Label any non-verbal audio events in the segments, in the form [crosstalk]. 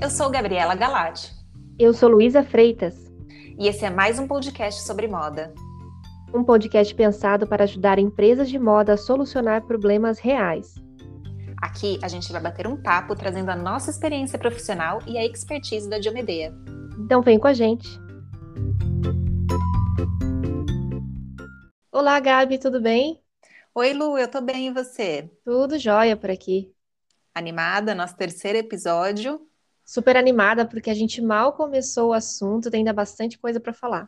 Eu sou Gabriela Galati. Eu sou Luísa Freitas. E esse é mais um podcast sobre moda. Um podcast pensado para ajudar empresas de moda a solucionar problemas reais. Aqui a gente vai bater um papo trazendo a nossa experiência profissional e a expertise da Diomedea. Então vem com a gente. Olá, Gabi, tudo bem? Oi, Lu, eu tô bem e você? Tudo jóia por aqui. Animada, nosso terceiro episódio super animada porque a gente mal começou o assunto, tem ainda bastante coisa para falar.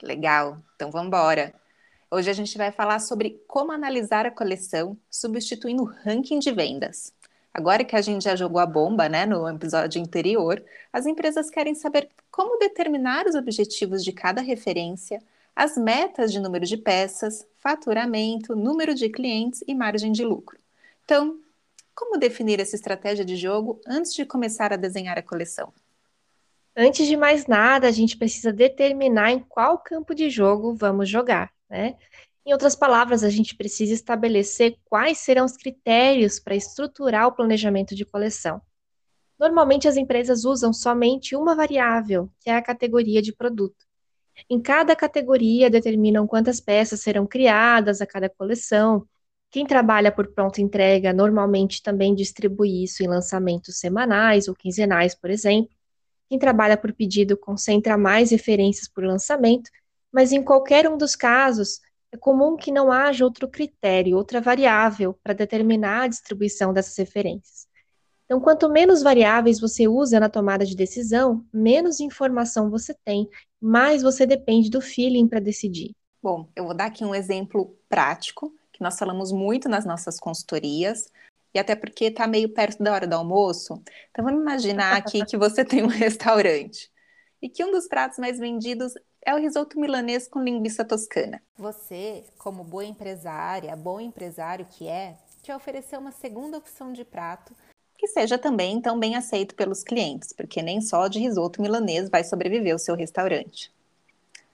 Legal, então vamos embora. Hoje a gente vai falar sobre como analisar a coleção substituindo o ranking de vendas. Agora que a gente já jogou a bomba, né, no episódio anterior, as empresas querem saber como determinar os objetivos de cada referência, as metas de número de peças, faturamento, número de clientes e margem de lucro. Então, como definir essa estratégia de jogo antes de começar a desenhar a coleção? Antes de mais nada, a gente precisa determinar em qual campo de jogo vamos jogar, né? Em outras palavras, a gente precisa estabelecer quais serão os critérios para estruturar o planejamento de coleção. Normalmente, as empresas usam somente uma variável, que é a categoria de produto. Em cada categoria, determinam quantas peças serão criadas a cada coleção, quem trabalha por pronta entrega normalmente também distribui isso em lançamentos semanais ou quinzenais, por exemplo. Quem trabalha por pedido concentra mais referências por lançamento, mas em qualquer um dos casos, é comum que não haja outro critério, outra variável para determinar a distribuição dessas referências. Então, quanto menos variáveis você usa na tomada de decisão, menos informação você tem, mais você depende do feeling para decidir. Bom, eu vou dar aqui um exemplo prático que nós falamos muito nas nossas consultorias, e até porque está meio perto da hora do almoço. Então vamos imaginar aqui que você tem um [laughs] restaurante e que um dos pratos mais vendidos é o risoto milanês com linguiça toscana. Você, como boa empresária, bom empresário que é, te ofereceu uma segunda opção de prato que seja também tão bem aceito pelos clientes, porque nem só de risoto milanês vai sobreviver o seu restaurante.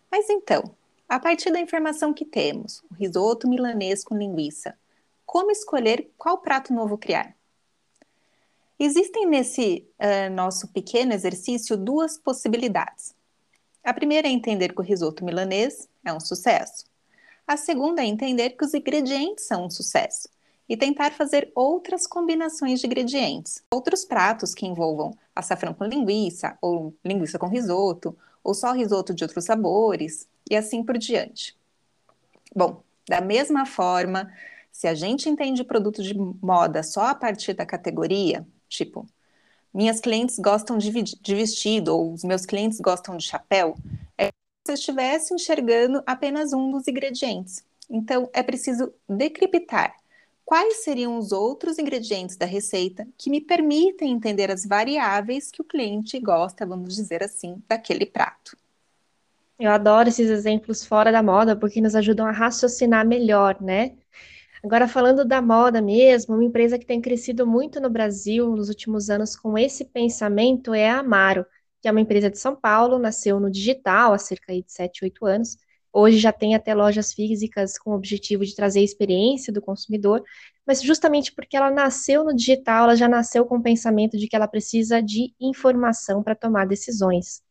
Mas então, a partir da informação que temos, o risoto milanês com linguiça, como escolher qual prato novo criar? Existem nesse uh, nosso pequeno exercício duas possibilidades. A primeira é entender que o risoto milanês é um sucesso. A segunda é entender que os ingredientes são um sucesso e tentar fazer outras combinações de ingredientes, outros pratos que envolvam açafrão com linguiça, ou linguiça com risoto, ou só risoto de outros sabores, e assim por diante. Bom, da mesma forma, se a gente entende produto de moda só a partir da categoria, tipo, minhas clientes gostam de, de vestido ou os meus clientes gostam de chapéu, é como se eu estivesse enxergando apenas um dos ingredientes. Então, é preciso decriptar quais seriam os outros ingredientes da receita que me permitem entender as variáveis que o cliente gosta, vamos dizer assim, daquele prato. Eu adoro esses exemplos fora da moda porque nos ajudam a raciocinar melhor, né? Agora, falando da moda mesmo, uma empresa que tem crescido muito no Brasil nos últimos anos com esse pensamento é a Amaro, que é uma empresa de São Paulo, nasceu no digital há cerca de 7, 8 anos. Hoje já tem até lojas físicas com o objetivo de trazer a experiência do consumidor, mas justamente porque ela nasceu no digital, ela já nasceu com o pensamento de que ela precisa de informação para tomar decisões.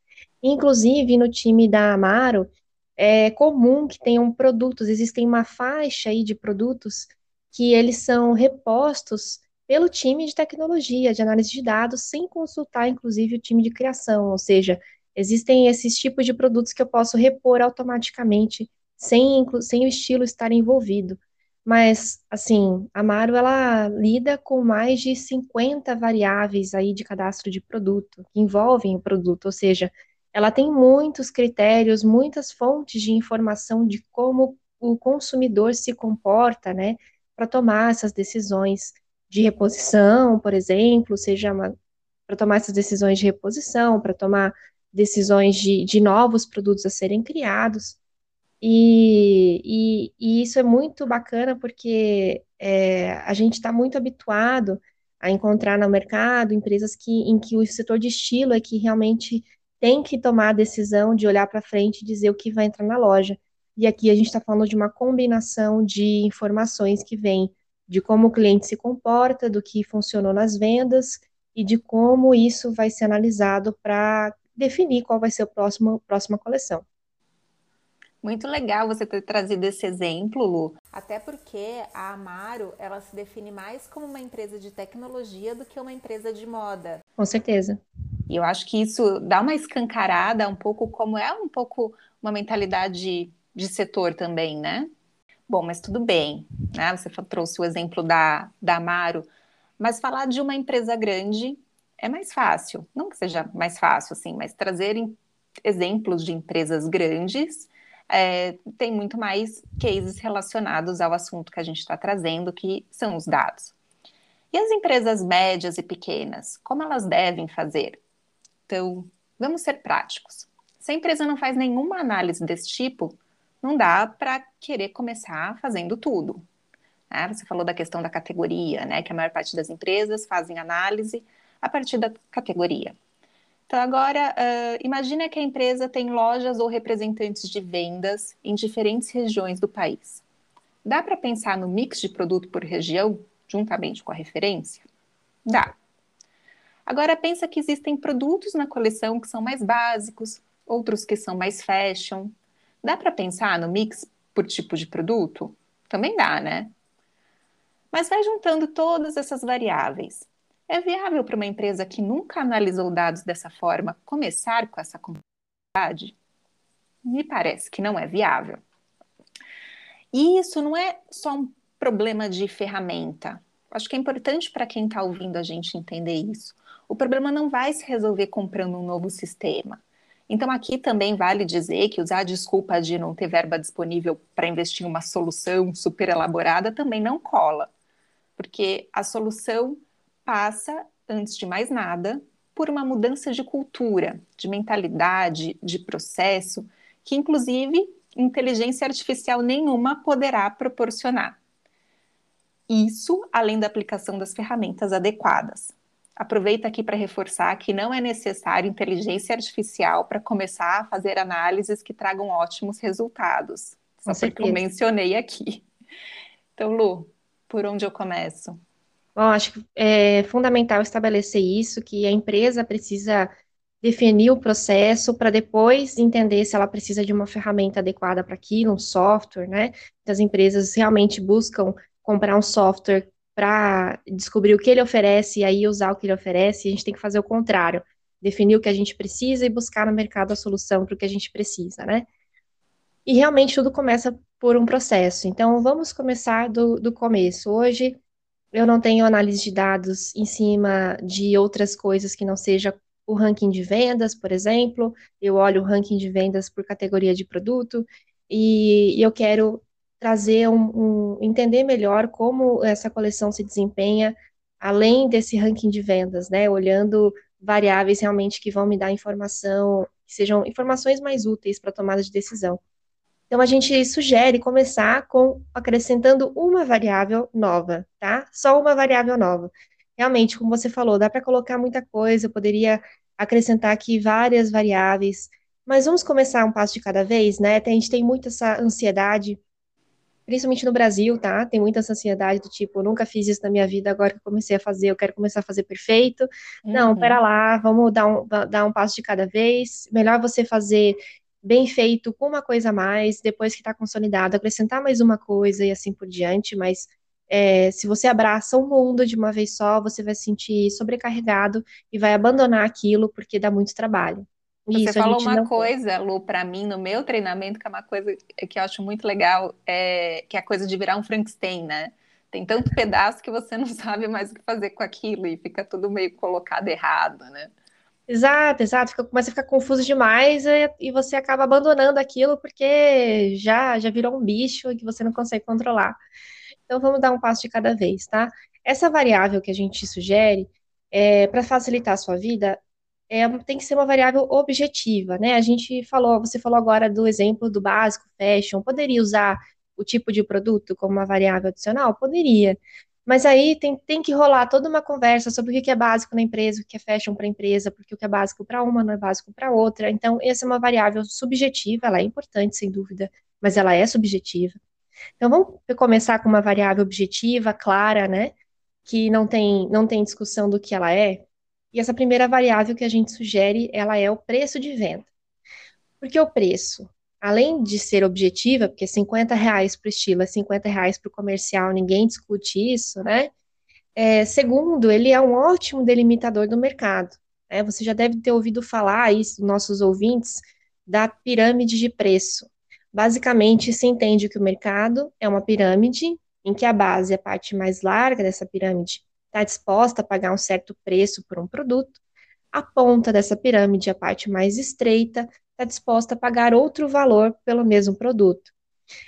Inclusive, no time da Amaro, é comum que tenham produtos, existem uma faixa aí de produtos que eles são repostos pelo time de tecnologia, de análise de dados, sem consultar, inclusive, o time de criação, ou seja, existem esses tipos de produtos que eu posso repor automaticamente, sem, sem o estilo estar envolvido. Mas, assim, a Amaro, ela lida com mais de 50 variáveis aí de cadastro de produto, que envolvem o produto, ou seja, ela tem muitos critérios, muitas fontes de informação de como o consumidor se comporta, né, para tomar essas decisões de reposição, por exemplo, seja para tomar essas decisões de reposição, para tomar decisões de, de novos produtos a serem criados. E, e, e isso é muito bacana porque é, a gente está muito habituado a encontrar no mercado empresas que, em que o setor de estilo é que realmente tem que tomar a decisão de olhar para frente e dizer o que vai entrar na loja. E aqui a gente está falando de uma combinação de informações que vem de como o cliente se comporta, do que funcionou nas vendas e de como isso vai ser analisado para definir qual vai ser a próxima, próxima coleção. Muito legal você ter trazido esse exemplo, Lu. Até porque a Amaro, ela se define mais como uma empresa de tecnologia do que uma empresa de moda. Com certeza. E eu acho que isso dá uma escancarada um pouco como é um pouco uma mentalidade de setor também, né? Bom, mas tudo bem, né? Você trouxe o exemplo da, da Amaro, mas falar de uma empresa grande é mais fácil. Não que seja mais fácil, assim, mas trazer exemplos de empresas grandes é, tem muito mais cases relacionados ao assunto que a gente está trazendo, que são os dados. E as empresas médias e pequenas, como elas devem fazer? Então, vamos ser práticos. Se a empresa não faz nenhuma análise desse tipo, não dá para querer começar fazendo tudo. Né? Você falou da questão da categoria, né? Que a maior parte das empresas fazem análise a partir da categoria. Então, agora, uh, imagine que a empresa tem lojas ou representantes de vendas em diferentes regiões do país. Dá para pensar no mix de produto por região, juntamente com a referência? Dá. Agora, pensa que existem produtos na coleção que são mais básicos, outros que são mais fashion. Dá para pensar no mix por tipo de produto? Também dá, né? Mas vai juntando todas essas variáveis é viável para uma empresa que nunca analisou dados dessa forma começar com essa complexidade? Me parece que não é viável. E isso não é só um problema de ferramenta. Acho que é importante para quem está ouvindo a gente entender isso. O problema não vai se resolver comprando um novo sistema. Então, aqui também vale dizer que usar a desculpa de não ter verba disponível para investir em uma solução super elaborada também não cola, porque a solução passa, antes de mais nada, por uma mudança de cultura, de mentalidade, de processo, que inclusive inteligência artificial nenhuma poderá proporcionar. Isso além da aplicação das ferramentas adequadas. Aproveito aqui para reforçar que não é necessário inteligência artificial para começar a fazer análises que tragam ótimos resultados. Só porque eu mencionei aqui. Então, Lu, por onde eu começo? Bom, acho que é fundamental estabelecer isso, que a empresa precisa definir o processo para depois entender se ela precisa de uma ferramenta adequada para aquilo, um software, né? As empresas realmente buscam comprar um software para descobrir o que ele oferece e aí usar o que ele oferece, e a gente tem que fazer o contrário, definir o que a gente precisa e buscar no mercado a solução para o que a gente precisa, né? E realmente tudo começa por um processo. Então, vamos começar do, do começo. Hoje, eu não tenho análise de dados em cima de outras coisas que não seja o ranking de vendas, por exemplo. Eu olho o ranking de vendas por categoria de produto e, eu quero trazer um, um, entender melhor como essa coleção se desempenha além desse ranking de vendas, né? Olhando variáveis realmente que vão me dar informação, que sejam informações mais úteis para tomada de decisão. Então, a gente sugere começar com acrescentando uma variável nova, tá? Só uma variável nova. Realmente, como você falou, dá para colocar muita coisa, eu poderia acrescentar aqui várias variáveis, mas vamos começar um passo de cada vez, né? A gente tem muita essa ansiedade, principalmente no Brasil, tá? Tem muita essa ansiedade do tipo, nunca fiz isso na minha vida, agora que eu comecei a fazer, eu quero começar a fazer perfeito. Uhum. Não, pera lá, vamos dar um, dar um passo de cada vez. Melhor você fazer bem feito, com uma coisa a mais, depois que está consolidado, acrescentar mais uma coisa e assim por diante, mas é, se você abraça o mundo de uma vez só, você vai se sentir sobrecarregado e vai abandonar aquilo porque dá muito trabalho. Você Isso, falou uma não... coisa, Lu, para mim, no meu treinamento, que é uma coisa que eu acho muito legal, é que é a coisa de virar um Frankenstein, né? Tem tanto pedaço que você [laughs] não sabe mais o que fazer com aquilo e fica tudo meio colocado errado, né? Exato, exato. Fica, começa a ficar confuso demais e, e, você acaba abandonando aquilo porque já, já virou um bicho que você não consegue controlar. Então vamos dar um passo de cada vez, tá? Essa variável que a gente sugere, é, para facilitar a sua vida, é, tem que ser uma variável objetiva, né? A gente falou, você falou agora do exemplo do básico, fashion, poderia usar o tipo de produto como uma variável adicional? Poderia. Mas aí tem, tem que rolar toda uma conversa sobre o que é básico na empresa, o que é fashion para a empresa, porque o que é básico para uma não é básico para outra. Então, essa é uma variável subjetiva, ela é importante, sem dúvida, mas ela é subjetiva. Então, vamos começar com uma variável objetiva, clara, né? Que não tem, não tem discussão do que ela é. E essa primeira variável que a gente sugere, ela é o preço de venda. Porque o preço, além de ser objetiva, porque 50 reais para o estilo é 50 reais para o comercial, ninguém discute isso, né? É, segundo, ele é um ótimo delimitador do mercado. Né? Você já deve ter ouvido falar isso, nossos ouvintes, da pirâmide de preço. Basicamente, se entende que o mercado é uma pirâmide em que a base, a parte mais larga dessa pirâmide, está disposta a pagar um certo preço por um produto, a ponta dessa pirâmide, a parte mais estreita, está disposta a pagar outro valor pelo mesmo produto.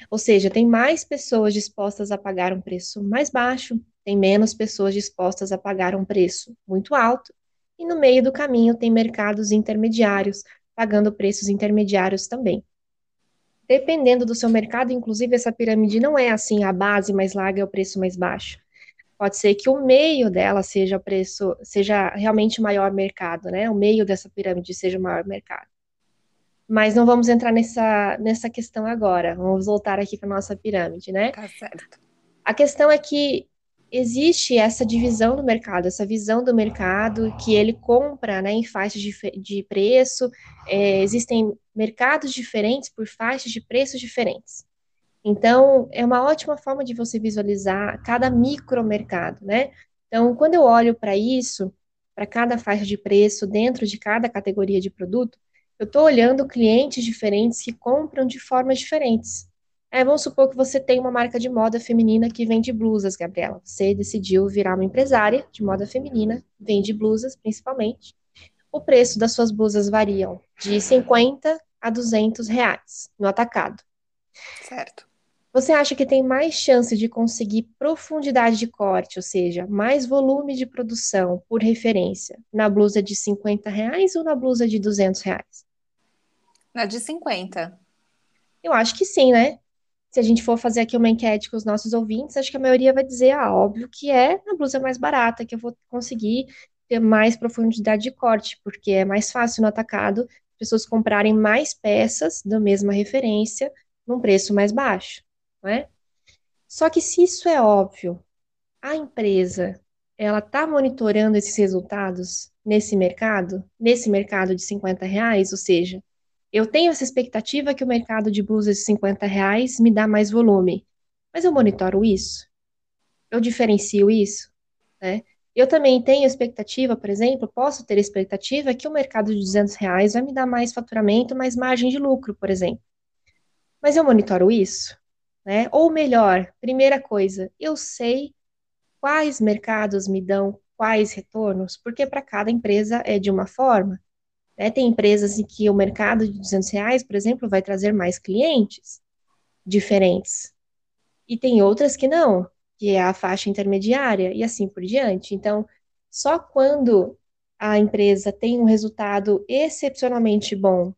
Ou seja, tem mais pessoas dispostas a pagar um preço mais baixo, tem menos pessoas dispostas a pagar um preço muito alto, e no meio do caminho tem mercados intermediários, pagando preços intermediários também. Dependendo do seu mercado, inclusive essa pirâmide não é assim, a base mais larga é o preço mais baixo. Pode ser que o meio dela seja o preço, seja realmente o maior mercado, né? O meio dessa pirâmide seja o maior mercado. Mas não vamos entrar nessa, nessa questão agora. Vamos voltar aqui para nossa pirâmide, né? Tá certo. A questão é que existe essa divisão do mercado, essa visão do mercado que ele compra né, em faixas de, de preço. É, existem mercados diferentes por faixas de preços diferentes. Então, é uma ótima forma de você visualizar cada micromercado, né? Então, quando eu olho para isso, para cada faixa de preço dentro de cada categoria de produto, eu estou olhando clientes diferentes que compram de formas diferentes. É, vamos supor que você tem uma marca de moda feminina que vende blusas, Gabriela. Você decidiu virar uma empresária de moda feminina, vende blusas principalmente. O preço das suas blusas variam de 50 a 200 reais no atacado. Certo. Você acha que tem mais chance de conseguir profundidade de corte, ou seja, mais volume de produção por referência, na blusa de 50 reais ou na blusa de 200 reais? Na de 50. Eu acho que sim, né? Se a gente for fazer aqui uma enquete com os nossos ouvintes, acho que a maioria vai dizer, ah, óbvio que é na blusa mais barata que eu vou conseguir ter mais profundidade de corte, porque é mais fácil no atacado pessoas comprarem mais peças da mesma referência num preço mais baixo não é? Só que se isso é óbvio, a empresa ela está monitorando esses resultados nesse mercado, nesse mercado de 50 reais, ou seja, eu tenho essa expectativa que o mercado de blusas de 50 reais me dá mais volume, mas eu monitoro isso? Eu diferencio isso? Né? Eu também tenho expectativa, por exemplo, posso ter expectativa que o mercado de 200 reais vai me dar mais faturamento, mais margem de lucro, por exemplo. Mas eu monitoro isso? né? Ou melhor, primeira coisa, eu sei quais mercados me dão quais retornos, porque para cada empresa é de uma forma. Né? Tem empresas em que o mercado de 200 reais, por exemplo, vai trazer mais clientes diferentes. E tem outras que não, que é a faixa intermediária e assim por diante. Então, só quando a empresa tem um resultado excepcionalmente bom,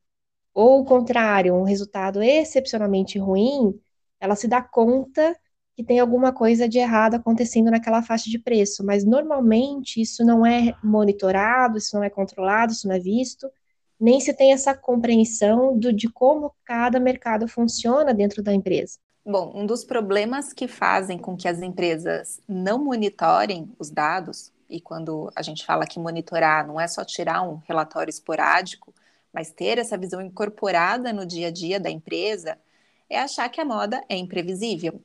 ou o contrário, um resultado excepcionalmente ruim, ela se dá conta que tem alguma coisa de errado acontecendo naquela faixa de preço, mas normalmente isso não é monitorado, isso não é controlado, isso não é visto, nem se tem essa compreensão do, de como cada mercado funciona dentro da empresa. Bom, um dos problemas que fazem com que as empresas não monitorem os dados, e quando a gente fala que monitorar não é só tirar um relatório esporádico, mas ter essa visão incorporada no dia a dia da empresa, é achar que a moda é imprevisível.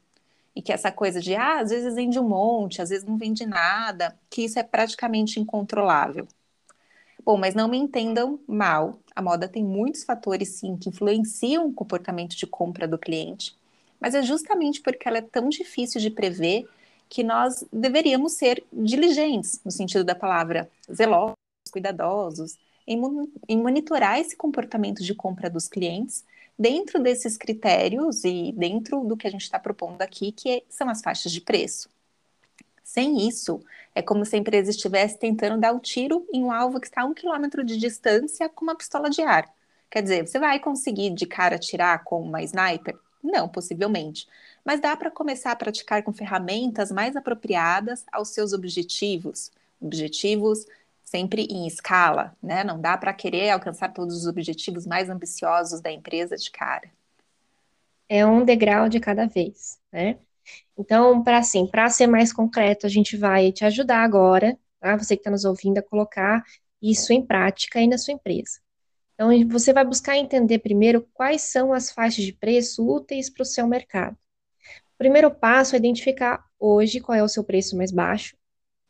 E que essa coisa de, ah, às vezes vende um monte, às vezes não vende nada, que isso é praticamente incontrolável. Bom, mas não me entendam mal, a moda tem muitos fatores, sim, que influenciam o comportamento de compra do cliente, mas é justamente porque ela é tão difícil de prever que nós deveríamos ser diligentes, no sentido da palavra, zelosos, cuidadosos, em, em monitorar esse comportamento de compra dos clientes dentro desses critérios e dentro do que a gente está propondo aqui, que são as faixas de preço. Sem isso, é como se a empresa estivesse tentando dar um tiro em um alvo que está a um quilômetro de distância com uma pistola de ar. Quer dizer, você vai conseguir de cara atirar com uma sniper? Não, possivelmente. Mas dá para começar a praticar com ferramentas mais apropriadas aos seus objetivos. Objetivos sempre em escala, né? Não dá para querer alcançar todos os objetivos mais ambiciosos da empresa de cara. É um degrau de cada vez, né? Então, para assim, para ser mais concreto, a gente vai te ajudar agora tá? Você que está nos ouvindo, a colocar isso em prática aí na sua empresa. Então, você vai buscar entender primeiro quais são as faixas de preço úteis para o seu mercado. O primeiro passo é identificar hoje qual é o seu preço mais baixo.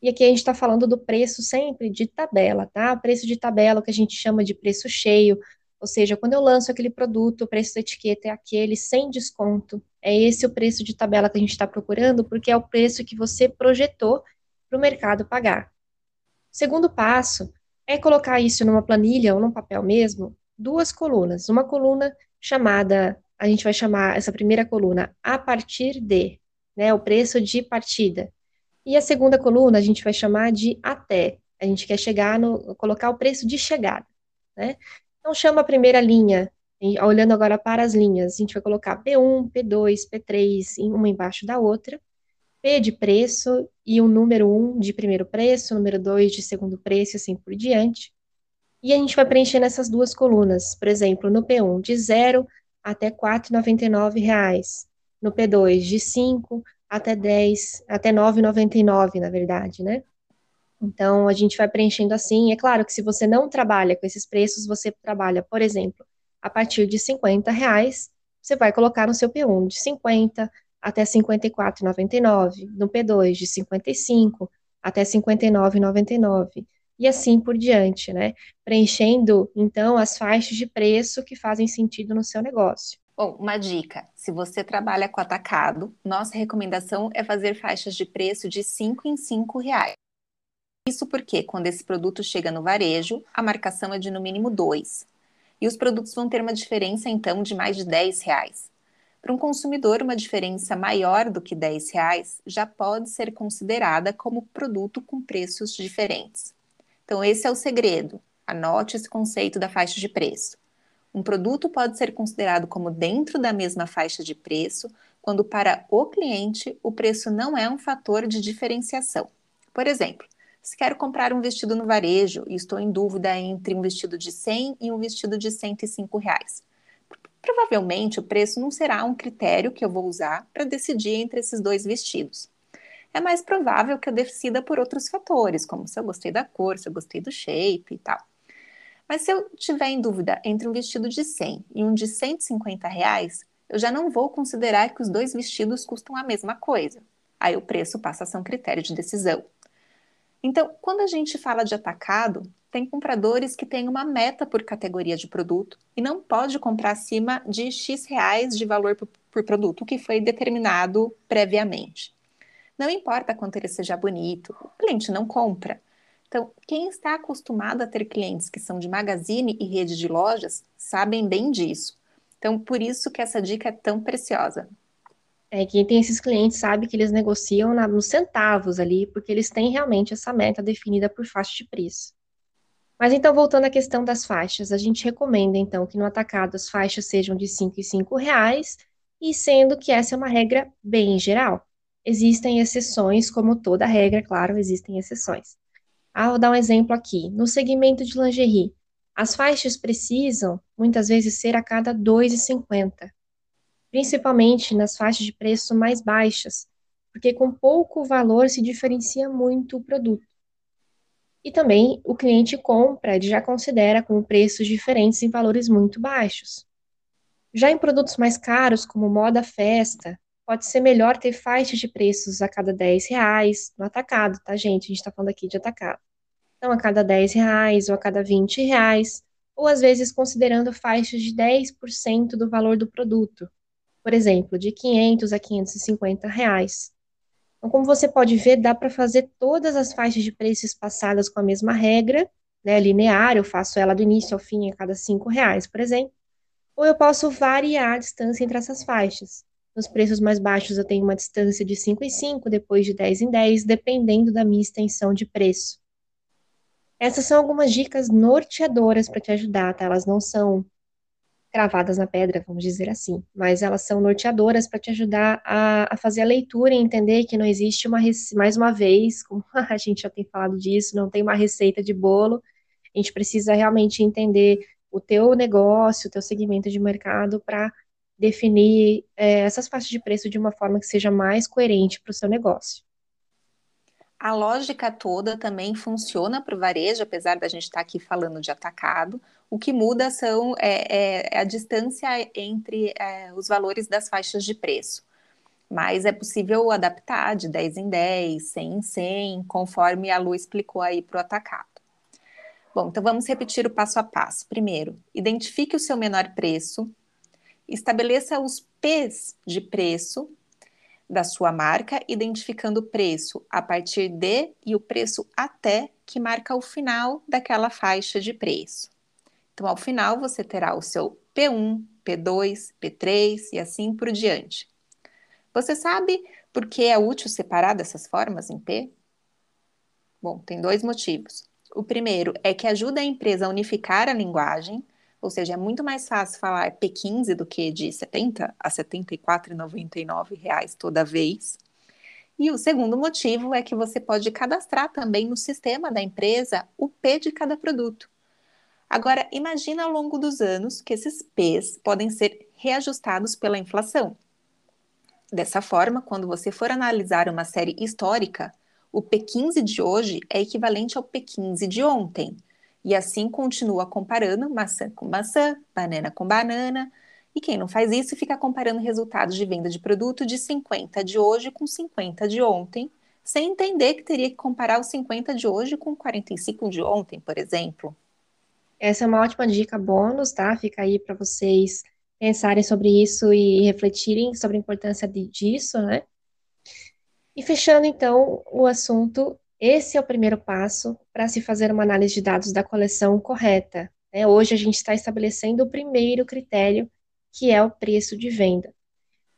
E aqui a gente está falando do preço sempre de tabela, tá? Preço de tabela, o que a gente chama de preço cheio, ou seja, quando eu lanço aquele produto, o preço da etiqueta é aquele sem desconto. É esse o preço de tabela que a gente está procurando, porque é o preço que você projetou para o mercado pagar. Segundo passo é colocar isso numa planilha ou num papel mesmo, duas colunas. Uma coluna chamada, a gente vai chamar essa primeira coluna a partir de, né, o preço de partida. E a segunda coluna a gente vai chamar de até. A gente quer chegar no, colocar o preço de chegada, né? Então chama a primeira linha, olhando agora para as linhas, a gente vai colocar P1, P2, P3, uma embaixo da outra. P de preço e o número 1 de primeiro preço, número 2 de segundo preço e assim por diante. E a gente vai preencher nessas duas colunas, por exemplo, no P1 de 0 até R$ 4,99, no P2 de 5 até 10, até 9,99, na verdade, né? Então, a gente vai preenchendo assim. É claro que se você não trabalha com esses preços, você trabalha, por exemplo, a partir de 50 reais, você vai colocar no seu P1 de 50 até 54,99, no P2 de 55 até 59,99 e assim por diante, né? Preenchendo então as faixas de preço que fazem sentido no seu negócio. Bom, uma dica: se você trabalha com atacado, nossa recomendação é fazer faixas de preço de 5 em 5 reais. Isso porque, quando esse produto chega no varejo, a marcação é de no mínimo 2. E os produtos vão ter uma diferença, então, de mais de 10 reais. Para um consumidor, uma diferença maior do que 10 reais já pode ser considerada como produto com preços diferentes. Então, esse é o segredo. Anote esse conceito da faixa de preço. Um produto pode ser considerado como dentro da mesma faixa de preço quando, para o cliente, o preço não é um fator de diferenciação. Por exemplo, se quero comprar um vestido no varejo e estou em dúvida entre um vestido de 100 e um vestido de 105 reais. Provavelmente o preço não será um critério que eu vou usar para decidir entre esses dois vestidos. É mais provável que eu decida por outros fatores, como se eu gostei da cor, se eu gostei do shape e tal. Mas se eu tiver em dúvida entre um vestido de 100 e um de 150 reais, eu já não vou considerar que os dois vestidos custam a mesma coisa. Aí o preço passa a ser um critério de decisão. Então, quando a gente fala de atacado, tem compradores que têm uma meta por categoria de produto e não pode comprar acima de X reais de valor por, por produto, que foi determinado previamente. Não importa quanto ele seja bonito, o cliente não compra. Então, quem está acostumado a ter clientes que são de magazine e rede de lojas sabem bem disso. Então, por isso que essa dica é tão preciosa. É, quem tem esses clientes sabe que eles negociam na, nos centavos ali, porque eles têm realmente essa meta definida por faixa de preço. Mas então, voltando à questão das faixas, a gente recomenda então que no atacado as faixas sejam de 5 e 5 reais, e sendo que essa é uma regra bem geral. Existem exceções, como toda regra, claro, existem exceções. Ah, vou dar um exemplo aqui. No segmento de lingerie, as faixas precisam, muitas vezes, ser a cada R$ 2,50 principalmente nas faixas de preço mais baixas, porque com pouco valor se diferencia muito o produto. E também o cliente compra, ele já considera com preços diferentes em valores muito baixos. Já em produtos mais caros, como moda festa, pode ser melhor ter faixas de preços a cada 10 reais no atacado, tá, gente? A gente está falando aqui de atacado. Então, a cada 10 reais ou a cada 20 reais, ou às vezes considerando faixas de 10% do valor do produto, por exemplo, de 500 a 550 reais. Então, como você pode ver, dá para fazer todas as faixas de preços passadas com a mesma regra, né, linear, eu faço ela do início ao fim a cada 5 reais, por exemplo, ou eu posso variar a distância entre essas faixas. Nos preços mais baixos eu tenho uma distância de 5 em 5, depois de 10 em 10, dependendo da minha extensão de preço. Essas são algumas dicas norteadoras para te ajudar, tá? Elas não são cravadas na pedra, vamos dizer assim, mas elas são norteadoras para te ajudar a, a, fazer a leitura e entender que não existe uma, mais uma vez, como [laughs] a gente já tem falado disso, não tem uma receita de bolo, a gente precisa realmente entender o teu negócio, o teu segmento de mercado para definir é, essas faixas de preço de uma forma que seja mais coerente para o seu negócio. A lógica toda também funciona para o varejo, apesar da gente estar tá aqui falando de atacado. O que muda são é, é a distância entre é, os valores das faixas de preço. Mas é possível adaptar de 10 em 10, 100 em 100, conforme a Lu explicou aí para o atacado. Bom, então vamos repetir o passo a passo. Primeiro, identifique o seu menor preço, estabeleça os P's de preço da sua marca, identificando o preço a partir de e o preço até, que marca o final daquela faixa de preço. Então, ao final, você terá o seu P1, P2, P3 e assim por diante. Você sabe por que é útil separar dessas formas em P? Bom, tem dois motivos. O primeiro é que ajuda a empresa a unificar a linguagem, ou seja, é muito mais fácil falar P15 do que de 70 a 74,99 reais toda vez. E o segundo motivo é que você pode cadastrar também no sistema da empresa o P de cada produto. Agora, imagina ao longo dos anos que esses P's podem ser reajustados pela inflação. Dessa forma, quando você for analisar uma série histórica, o P15 de hoje é equivalente ao P15 de ontem. E assim continua comparando maçã com maçã, banana com banana. E quem não faz isso fica comparando resultados de venda de produto de 50 de hoje com 50 de ontem, sem entender que teria que comparar os 50 de hoje com 45 de ontem, por exemplo. Essa é uma ótima dica bônus, tá? Fica aí para vocês pensarem sobre isso e refletirem sobre a importância disso, né? E fechando então o assunto, esse é o primeiro passo para se fazer uma análise de dados da coleção correta. Né? Hoje a gente está estabelecendo o primeiro critério, que é o preço de venda.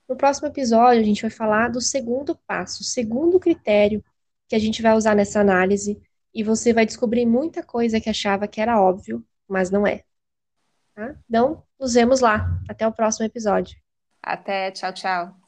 No próximo episódio, a gente vai falar do segundo passo, o segundo critério que a gente vai usar nessa análise, e você vai descobrir muita coisa que achava que era óbvio, mas não é. Tá? Então, nos vemos lá. Até o próximo episódio. Até, tchau, tchau.